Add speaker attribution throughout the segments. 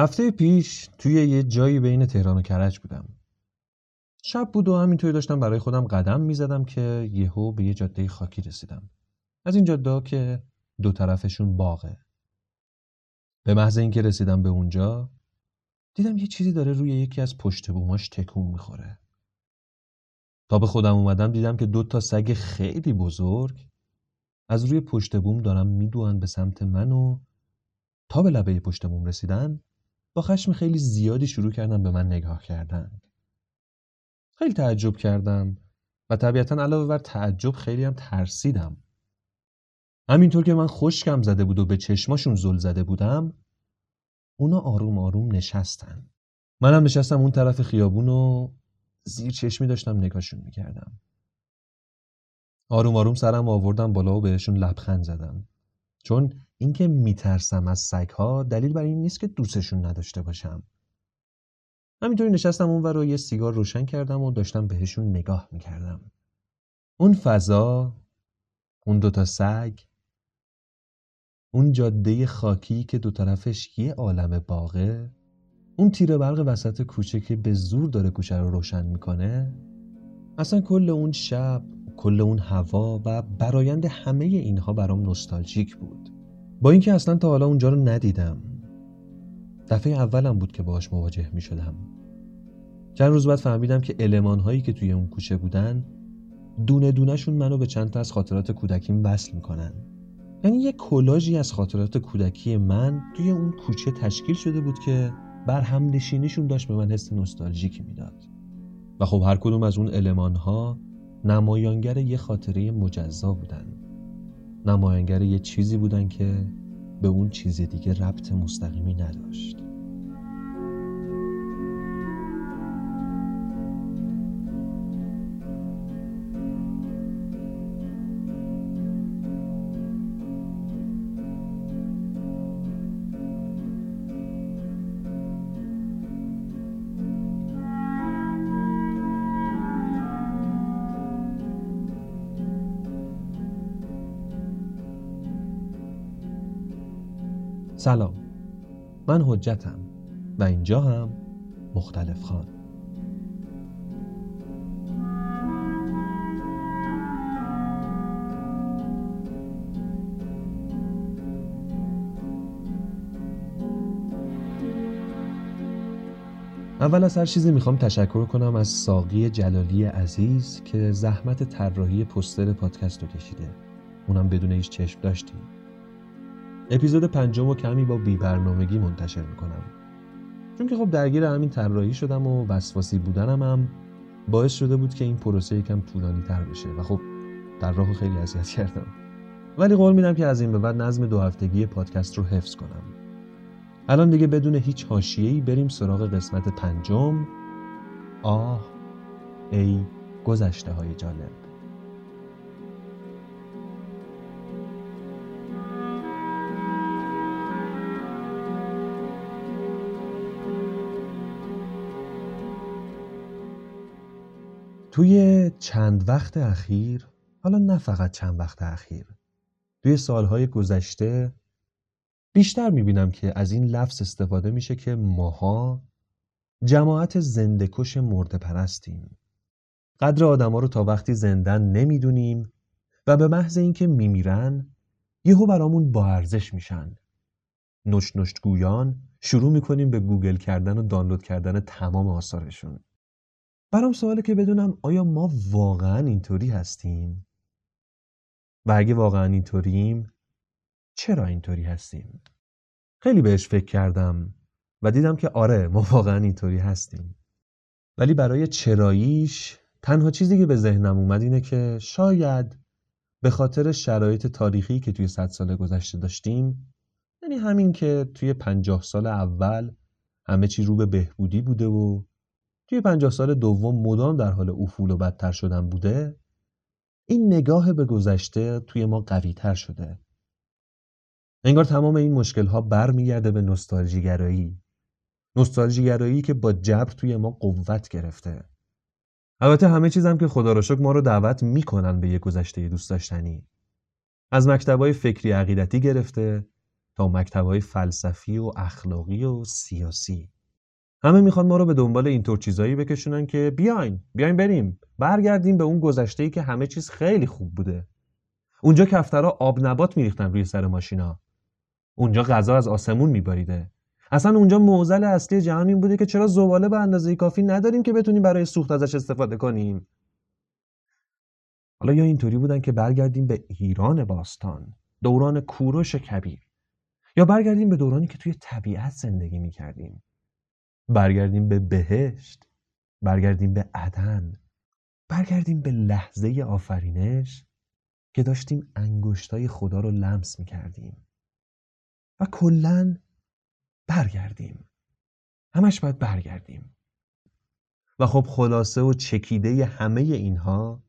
Speaker 1: هفته پیش توی یه جایی بین تهران و کرج بودم. شب بود و همینطوری داشتم برای خودم قدم می‌زدم که یهو به یه جاده خاکی رسیدم. از این جاده که دو طرفشون باغه. به محض اینکه رسیدم به اونجا دیدم یه چیزی داره روی یکی از پشت بوماش تکون می‌خوره. تا به خودم اومدم دیدم که دو تا سگ خیلی بزرگ از روی پشت بوم دارن میدوان به سمت من و تا به لبه پشت بوم رسیدن با خشم خیلی زیادی شروع کردم به من نگاه کردن. خیلی تعجب کردم و طبیعتا علاوه بر تعجب خیلی هم ترسیدم. همینطور که من خشکم زده بود و به چشماشون زل زده بودم اونا آروم آروم نشستن. منم نشستم اون طرف خیابون و زیر چشمی داشتم نگاهشون می‌کردم. آروم آروم سرم آوردم بالا و بهشون لبخند زدم. چون اینکه میترسم از سگها دلیل بر این نیست که دوستشون نداشته باشم. همینطوری نشستم اون رو یه سیگار روشن کردم و داشتم بهشون نگاه می‌کردم. اون فضا، اون دوتا سگ، اون جاده خاکی که دو طرفش یه عالم باغه، اون تیر برق وسط کوچه که به زور داره کوچه رو روشن می‌کنه، اصلا کل اون شب، کل اون هوا و برایند همه اینها برام نوستالژیک بود. با اینکه اصلا تا حالا اونجا رو ندیدم. دفعه اولم بود که باهاش مواجه می شدم چند روز بعد فهمیدم که علمان هایی که توی اون کوچه بودن دونه دونهشون منو به چند تا از خاطرات کودکیم وصل می‌کنن. یعنی یه کلاژی از خاطرات کودکی من توی اون کوچه تشکیل شده بود که بر هم نشینیشون داشت به من حس نوستالژیکی می‌داد. و خب هر کدوم از اون علمان نمایانگر یه خاطره مجزا بودن. نمایانگر یه چیزی بودن که به اون چیز دیگه ربط مستقیمی نداشت. سلام. من حجتم و اینجا هم مختلف خان. اول از هر چیزی می‌خوام تشکر کنم از ساقی جلالی عزیز که زحمت طراحی پستر پادکست رو کشیده. اونم بدون هیچ چشم داشتیم. اپیزود پنجم و کمی با بی برنامگی منتشر می‌کنم. چون که خب درگیر همین طراحی شدم و وسواسی بودنم هم باعث شده بود که این پروسه یکم طولانی تر بشه و خب در راه خیلی اذیت کردم. ولی قول میدم که از این به بعد نظم دو هفتگی پادکست رو حفظ کنم. الان دیگه بدون هیچ حاشیه‌ای بریم سراغ قسمت پنجم. آه ای گذشته های جالب. توی چند وقت اخیر حالا نه فقط چند وقت اخیر توی سالهای گذشته بیشتر می‌بینم که از این لفظ استفاده میشه که ماها جماعت زندکش مرده پرستیم قدر آدما رو تا وقتی زندن نمی‌دونیم و به محض اینکه میمیرن یهو برامون با ارزش میشن. نشت نشت گویان شروع می‌کنیم به گوگل کردن و دانلود کردن تمام آثارشون. برام سواله که بدونم آیا ما واقعا اینطوری هستیم؟ و اگه واقعا اینطوریم چرا اینطوری هستیم؟ خیلی بهش فکر کردم و دیدم که آره ما واقعا اینطوری هستیم. ولی برای چراییش تنها چیزی که به ذهنم اومد اینه که شاید به خاطر شرایط تاریخی که توی صد سال گذشته داشتیم یعنی همین که توی پنجاه سال اول همه چی رو به بهبودی بوده و توی پنجاه سال دوم مدام در حال افول و بدتر شدن بوده این نگاه به گذشته توی ما قوی تر شده. انگار تمام این مشکل ها برمیگرده به نوستالژی گرایی که با جبر توی ما قوت گرفته. البته همه چیزم که خدا را شکر ما رو دعوت می‌کنن به یه گذشته دوست داشتنی. از مکتبای فکری عقیدتی گرفته تا مکتبهای فلسفی و اخلاقی و سیاسی. همه می‌خوان ما رو به دنبال اینطور چیزایی بکشونن که بیاین بیاین بریم. برگردیم به اون گذشته ای که همه چیز خیلی خوب بوده. اونجا کفترها آب نبات میریختن روی سر ماشینا. اونجا غذا از آسمون میباریده. اصلا اونجا موزل اصلی جهان این بوده که چرا زباله به اندازه کافی نداریم که بتونیم برای سوخت ازش استفاده کنیم. حالا یا اینطوری بودن که برگردیم به ایران باستان دوران کوروش کبیر. یا برگردیم به دورانی که توی طبیعت زندگی می‌کردیم. برگردیم به بهشت برگردیم به عدن برگردیم به لحظه آفرینش که داشتیم انگشتای خدا رو لمس می‌کردیم. و کلا برگردیم. همش باید برگردیم. و خب خلاصه و چکیده همه اینها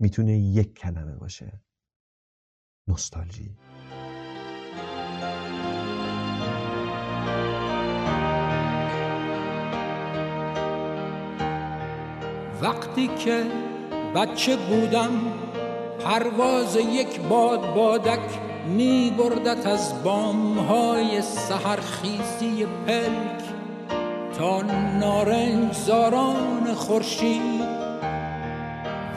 Speaker 1: می‌تونه یک کلمه باشه. نوستالژی.
Speaker 2: وقتی که بچه بودم پرواز یک باد بادک می بردت از بام های سهرخیزی پلک تا نارنج زاران خورشید.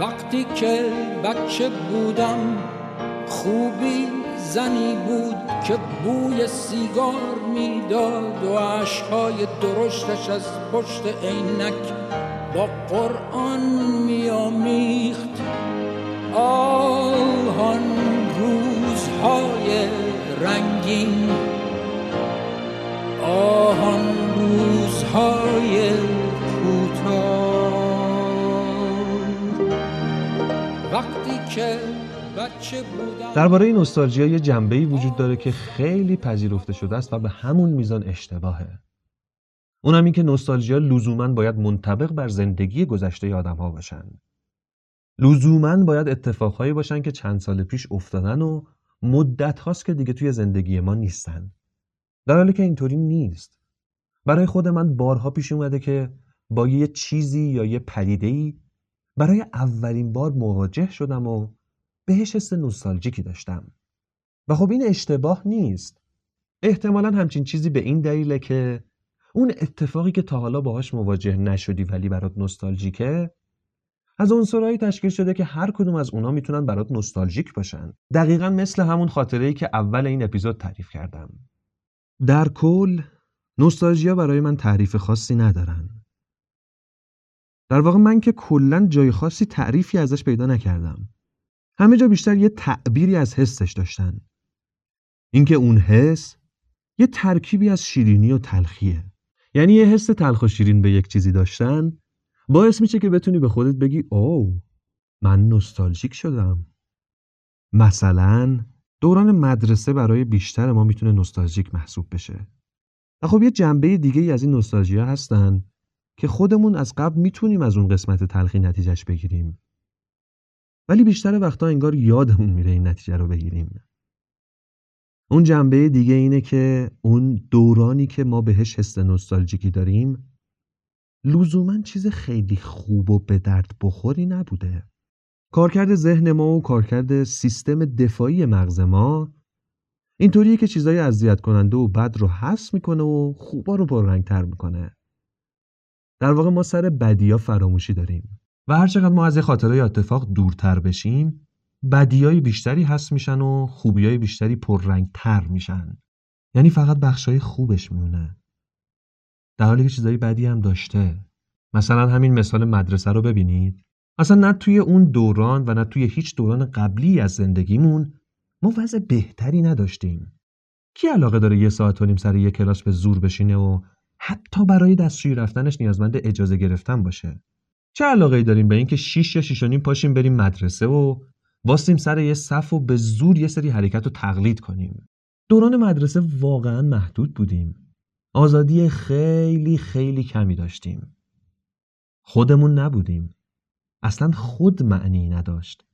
Speaker 2: وقتی که بچه بودم خوبی زنی بود که بوی سیگار می‌داد و عشقهای درشتش از پشت عینک با قرآن میامیخت آهان روزهای رنگین. آهان روزهای کوتاه. وقتی که
Speaker 1: درباره نوستالژیا یه جنبه‌ای وجود داره که خیلی پذیرفته شده است و به همون میزان اشتباهه. اونم این که نوستالژیا لزوما باید منطبق بر زندگی گذشته آدم ها باشن. لزوما باید اتفاقهایی باشن که چند سال پیش افتادن و مدت هاست که دیگه توی زندگی ما نیستن. در حالی که اینطوری نیست. برای خود من بارها پیش اومده که با یه چیزی یا یه پدیده‌ای برای اولین بار مواجه شدم و بهش حس نوستالژیکی داشتم. و خب این اشتباه نیست. احتمالا همچین چیزی به این دلیله که اون اتفاقی که تا حالا باهاش مواجه نشدی ولی برات نوستالژیکه از عنصرهایی تشکیل شده که هر کدوم از اونا می‌تونن برات نوستالژیک باشن. دقیقا مثل همون خاطره ای که اول این اپیزود تعریف کردم. در کل نوستالژیا برای من تعریف خاصی ندارن. در واقع من که کلا جای خاصی تعریفی ازش پیدا نکردم. همه جا بیشتر یه تعبیری از حسش داشتن. اینکه اون حس یه ترکیبی از شیرینی و تلخیه. یعنی یه حس تلخ و شیرین به یک چیزی داشتن باعث میشه که بتونی به خودت بگی او من نوستالژیک شدم. مثلا دوران مدرسه برای بیشتر ما می‌تونه نوستالژیک محسوب بشه. و خب یه جنبه دیگه ای از این نوستالژیا هستن که خودمون از قبل می‌تونیم از اون قسمت تلخی نتیجهش بگیریم. ولی بیشتر وقتا انگار یادمون میره این نتیجه رو بگیریم. اون جنبه دیگه اینه که اون دورانی که ما بهش حس نوستالژیکی داریم لزوما چیز خیلی خوب و به درد بخوری نبوده. کارکرد ذهن ما و کارکرد سیستم دفاعی مغز ما اینطوریه که چیزای اذیت کننده و بد رو حس می‌کنه و خوبا رو پررنگتر می‌کنه. در واقع ما سر بدیا فراموشی داریم. و هر چقدر ما از خاطره اتفاق دورتر بشیم بدیای بیشتری هست میشن و خوبیای بیشتری پررنگتر میشن. یعنی فقط بخشای خوبش میمونه در حالی که چیزای بدی هم داشته. مثلا همین مثال مدرسه رو ببینید. اصلا نه توی اون دوران و نه توی هیچ دوران قبلی از زندگیمون ما وضع بهتری نداشتیم. کی علاقه داره یه ساعت و نیم سر یه کلاس به زور بشینه و حتی برای دستشویی رفتنش نیازمند اجازه گرفتن باشه؟ چه علاقه داریم به اینکه 6 یا 6 و نیم پاشیم بریم مدرسه و واستیم سر یه صف و به زور یه سری حرکت رو تقلید کنیم. دوران مدرسه واقعا محدود بودیم. آزادی خیلی خیلی کمی داشتیم. خودمون نبودیم. اصلا خود معنی نداشت.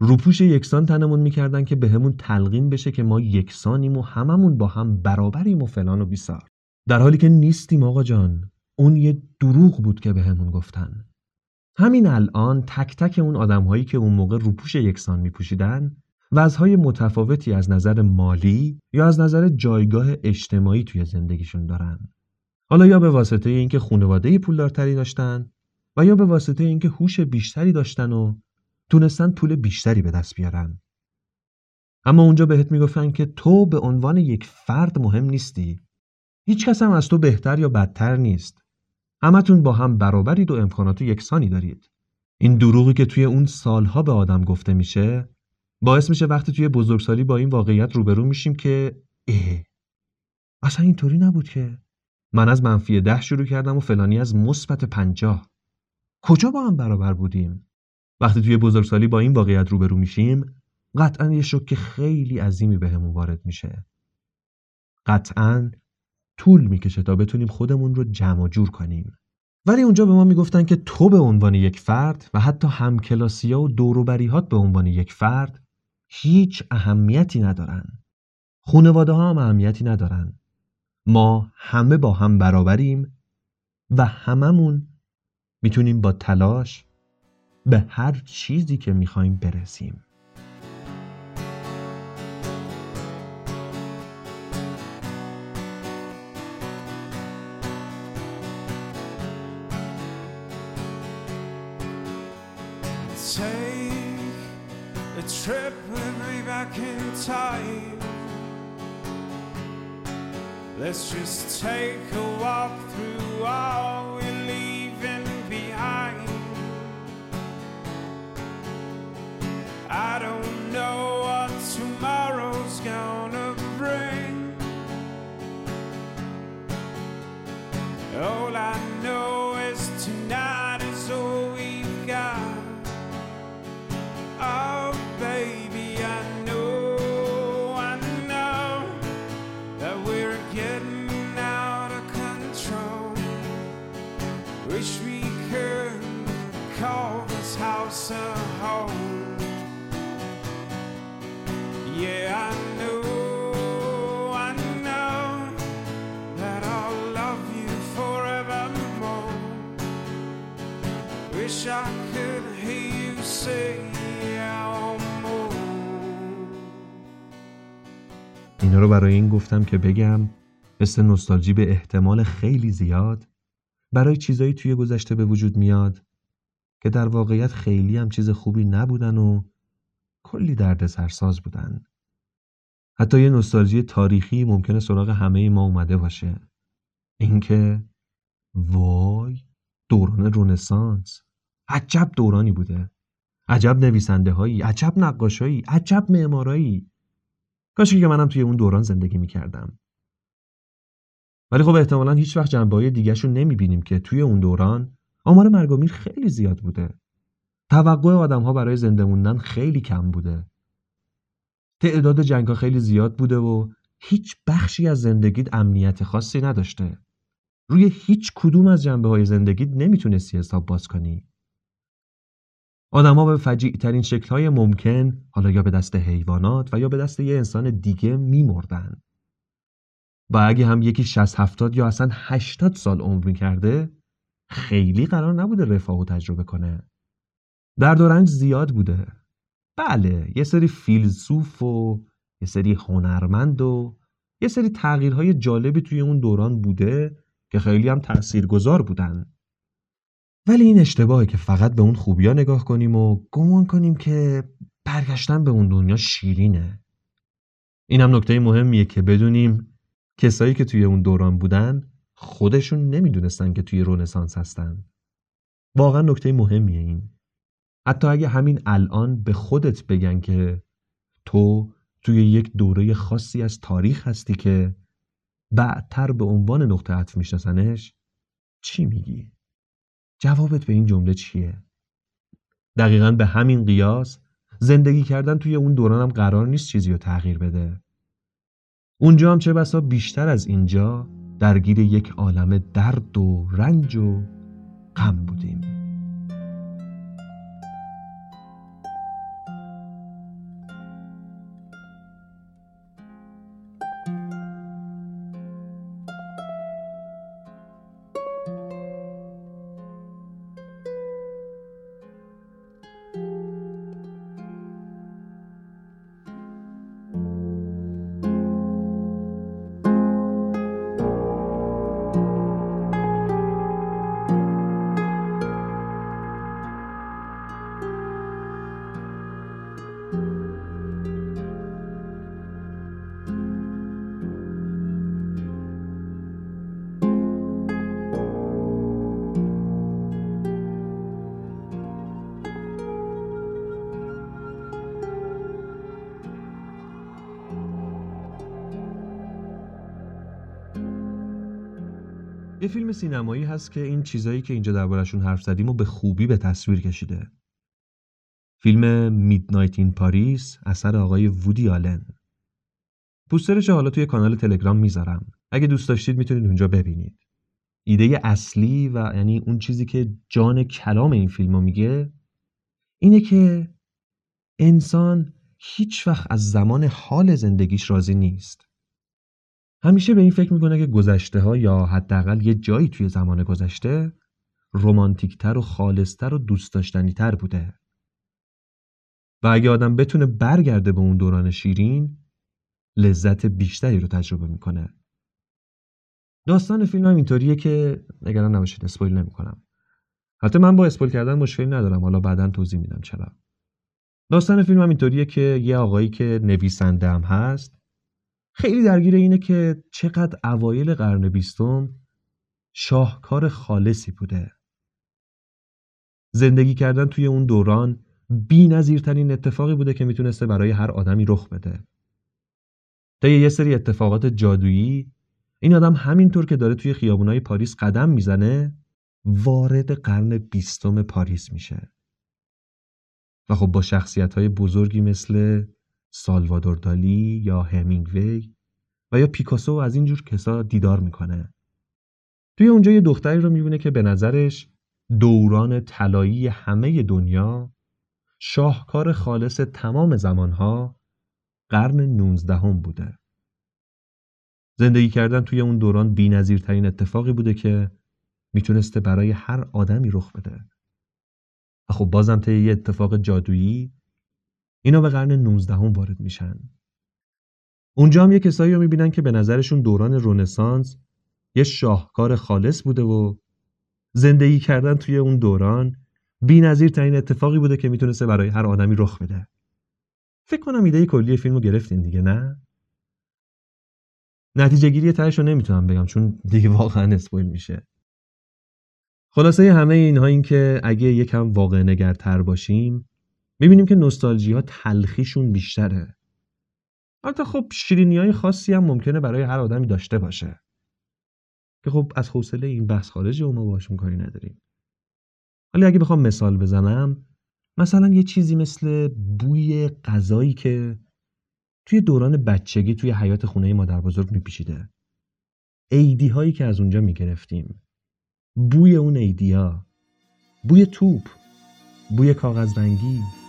Speaker 1: روپوش یکسان تنمون می‌کردن که بهمون به تلقین بشه که ما یکسانیم و هممون با هم برابریم و فلان و بیسار. در حالی که نیستیم آقا جان اون یه دروغ بود که بهمون گفتن. همین الان تک تک اون آدمهایی که اون موقع روپوش یکسان میپوشیدن وضعهای متفاوتی از نظر مالی یا از نظر جایگاه اجتماعی توی زندگیشون دارن. حالا یا به واسطه اینکه خانواده پولدارتری داشتن و یا به واسطه اینکه هوش بیشتری داشتن و تونستن پول بیشتری به دست بیارن. اما اونجا بهت می‌گفتن که تو به عنوان یک فرد مهم نیستی. هیچ کس هم از تو بهتر یا بدتر نیست. همتون با هم برابرید و امکانات یکسانی دارید. این دروغی که توی اون سالها به آدم گفته میشه باعث میشه وقتی توی بزرگسالی با این واقعیت روبرو میشیم که اه اصلا اینطوری نبود که. من از منفی ده شروع کردم و فلانی از مثبت پنجاه. کجا با هم برابر بودیم؟ وقتی توی بزرگسالی با این واقعیت روبرو میشیم قطعا یه شوک خیلی عظیمی بهمون وارد میشه. قطعا طول می‌کشه تا بتونیم خودمون رو جمع جور کنیم. ولی اونجا به ما می‌گفتن که تو به عنوان یک فرد و حتی همکلاسیا و دوروبریهات به عنوان یک فرد هیچ اهمیتی ندارن. خونواده ها هم اهمیتی ندارن. ما همه با هم برابریم و هممون می‌تونیم با تلاش به هر چیزی که می‌خوایم برسیم.
Speaker 3: Let's just take a walk through all we're leaving behind. I don't know what tomorrow's gonna bring. All I know
Speaker 1: اینا رو برای این گفتم که بگم مثل نوستالژی به احتمال خیلی زیاد برای چیزایی توی گذشته به وجود میاد که در واقعیت خیلی هم چیز خوبی نبودن و کلی درد سرساز بودن. حتی یه نوستالژی تاریخی ممکنه سراغ همه ما اومده باشه. اینکه وای دوران رونسانس عجب دورانی بوده. عجب نویسنده هایی، عجب نقاشایی، عجب معمارایی. کاشکی که منم توی اون دوران زندگی می‌کردم. ولی خب احتمالا هیچ وقت جنبه های رو نمی‌بینیم که توی اون دوران آمار مرگ و میر خیلی زیاد بوده. توقع آدم ها برای زنده موندن خیلی کم بوده. تعداد جنگ ها خیلی زیاد بوده و هیچ بخشی از زندگیت امنیت خاصی نداشته. روی هیچ کدوم از جنبه های زندگیت نمی‌تونستی حساب باز کنی. آدما به فجیع ترین شکل های ممکن حالا یا به دست حیوانات و یا به دست یه انسان دیگه میمردن. و اگه هم یکی 60 70 یا اصلا 80 سال عمر می‌کرده خیلی قرار نبوده رفاه و تجربه کنه. درد و رنج زیاد بوده. بله یه سری فیلسوف و یه سری هنرمند و یه سری تغییرهای جالبی توی اون دوران بوده که خیلی هم تأثیرگذار بودن. ولی این اشتباهه که فقط به اون خوبیا نگاه کنیم و گمان کنیم که برگشتن به اون دنیا شیرینه. این هم نکته مهمیه که بدونیم کسایی که توی اون دوران بودن خودشون نمی‌دونستن که توی رونسانس هستن. واقعا نکته مهمیه این. حتی اگه همین الان به خودت بگن که تو توی یک دوره خاصی از تاریخ هستی که بعدتر به عنوان نقطه عطف میشناسنش چی میگی؟ جوابت به این جمله چیه؟ دقیقا به همین قیاس زندگی کردن توی اون دوران هم قرار نیست چیزی رو تغییر بده. اونجا هم چه بسا بیشتر از اینجا درگیر یک عالم درد و رنج و غم بودیم. فیلم سینمایی هست که این چیزایی که اینجا دربارشون حرف زدیم و به خوبی به تصویر کشیده. فیلم میدنایت این پاریس اثر آقای وودی آلن. پوسترش حالا توی کانال تلگرام می‌ذارم. اگه دوست داشتید می‌تونید اونجا ببینید. ایده اصلی و یعنی اون چیزی که جان کلام این فیلم میگه اینه که انسان هیچ وقت از زمان حال زندگیش راضی نیست. همیشه به این فکر می‌کنه که گذشته ها یا حداقل یه جایی توی زمان گذشته رومانتیکتر و خالصتر و دوست داشتنی تر بوده. و اگه آدم بتونه برگرده به اون دوران شیرین لذت بیشتری رو تجربه می‌کنه. داستان فیلم هم اینطوریه که نگران نباشید اسپویل نمی‌کنم. حتی من با اسپویل کردن مشکلی ندارم حالا بعدا توضیح میدم چرا. داستان فیلم هم اینطوریه که یه آقایی که نویسنده هم هست خیلی درگیر اینه که چقدر اوایل قرن بیستم شاهکار خالصی بوده. زندگی کردن توی اون دوران بی نظیرترین اتفاقی بوده که می‌تونسته برای هر آدمی رخ بده. طی یه سری اتفاقات جادویی این آدم همینطور که داره توی خیابونای پاریس قدم می‌زنه وارد قرن بیستم پاریس میشه. و خب با شخصیت های بزرگی مثل سالوادور دالی یا همینگوی و یا پیکاسو از اینجور کسا دیدار می‌کنه. توی اونجا یه دختری رو می‌بینه که به نظرش دوران طلایی همه دنیا شاهکار خالص تمام زمانها قرن نونزدهم بوده. زندگی کردن توی اون دوران بی ترین اتفاقی بوده که می‌تونسته برای هر آدمی رخ بده. و خب بازم طی یه اتفاق جادویی اینا به قرن 19 هم وارد میشن. اونجا هم یه کسایی رو می‌بینن که به نظرشون دوران رونسانس یه شاهکار خالص بوده و زندگی کردن توی اون دوران بی نظیر ترین اتفاقی بوده که می‌تونسته برای هر آدمی رخ بده. فکر کنم ایده کلی فیلمو گرفتین دیگه نه؟ نتیجه گیری تهش رو نمی‌تونم بگم چون دیگه واقعا اسپویل میشه. خلاصه همه اینها این که اگه یکم واقع نگرتر باشیم می‌بینیم که نوستالژی ها تلخیشون بیشتره. البته خب شیرینی های خاصی هم ممکنه برای هر آدمی داشته باشه. که خب از حوصله این بحث خارجه و ما باشون کاری نداریم. ولی اگه بخوام مثال بزنم مثلا یه چیزی مثل بوی غذایی که توی دوران بچگی توی حیات خونه مادر بزرگ میپیچیده. ایدی هایی که از اونجا می‌گرفتیم. بوی اون ایدیا. بوی توپ. بوی کاغذ رنگی.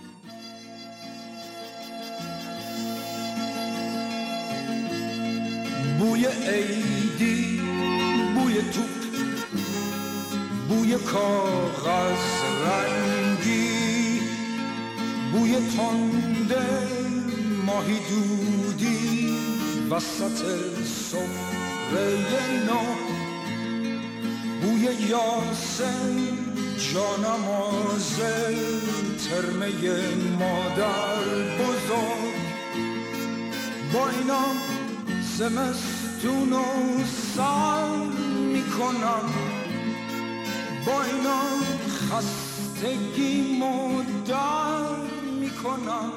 Speaker 4: بوی ایدی بوی توپ بوی کاغذ رنگی بوی تنده ماهی دودی وسط سفره نو بوی یاسم جانماز ترمه مادر بزرگ. با اینا زمستون و سر می‌کنم با اینا خستگی مدر می‌کنم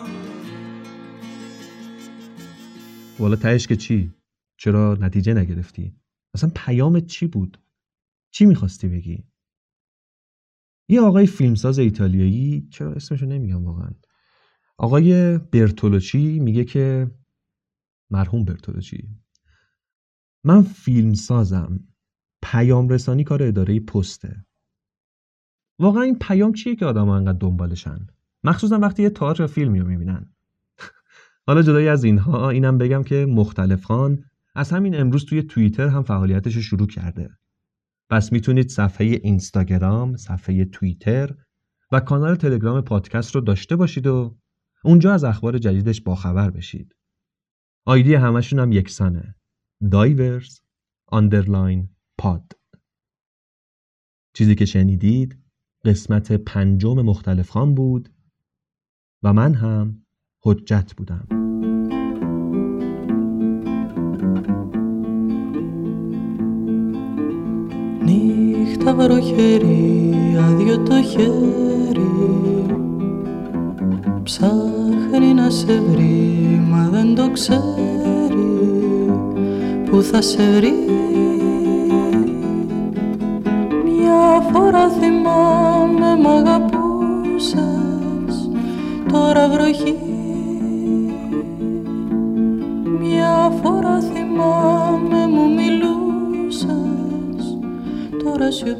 Speaker 1: والا تهش که چی؟ چرا نتیجه نگرفتی؟ اصلا پیامت چی بود؟ چی می‌خواستی بگی؟ یه آقای فیلمساز ایتالیایی چرا اسمشو نمیگم واقعا آقای برتولوچی میگه که مرحوم برتولوچی من فیلم سازم. پیام رسانی کار اداره پسته. واقعا این پیام چیه که آدم انقدر دنبالشن؟ مخصوصا وقتی یه تئاتر یا رو می‌بینن. حالا جدایی از اینها اینم بگم که مختلف خان از همین امروز توی توییتر هم فعالیتش رو شروع کرده. پس می‌تونید صفحه اینستاگرام، صفحه توییتر و کانال تلگرام پادکست رو داشته باشید و اونجا از اخبار جدیدش باخبر بشید. آیدی همشون هم یکسانه. دایورز آندرلاین پاد چیزی که شنیدید قسمت پنجم مختلف خان بود و من هم حجت بودم.
Speaker 5: Νύχτα βροχερή, άδειο το χέρι Ψάχνει να σε βρει, μα δεν το ξέρει. Πού θα σε βρει. Φορά θυμάμαι μ' αγαπούσες. Τώρα βροχή. Μια φορά θυμάμαι μου μιλούσες. Τώρα σιωπή